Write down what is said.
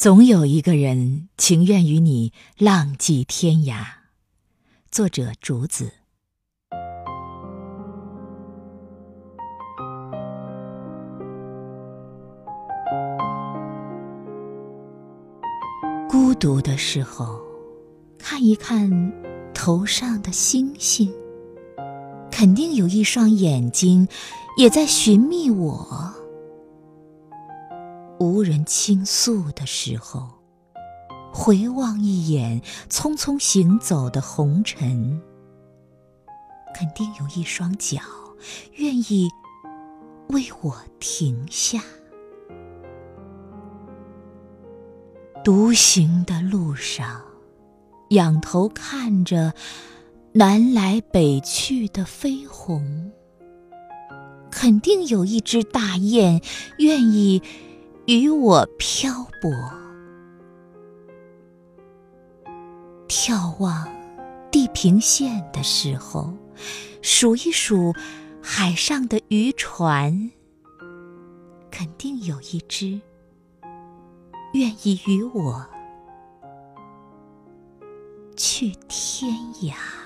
总有一个人情愿与你浪迹天涯。作者：竹子。孤独的时候，看一看头上的星星，肯定有一双眼睛也在寻觅我。无人倾诉的时候，回望一眼匆匆行走的红尘，肯定有一双脚愿意为我停下。独行的路上，仰头看着南来北去的飞鸿，肯定有一只大雁愿意。与我漂泊，眺望地平线的时候，数一数海上的渔船，肯定有一只愿意与我去天涯。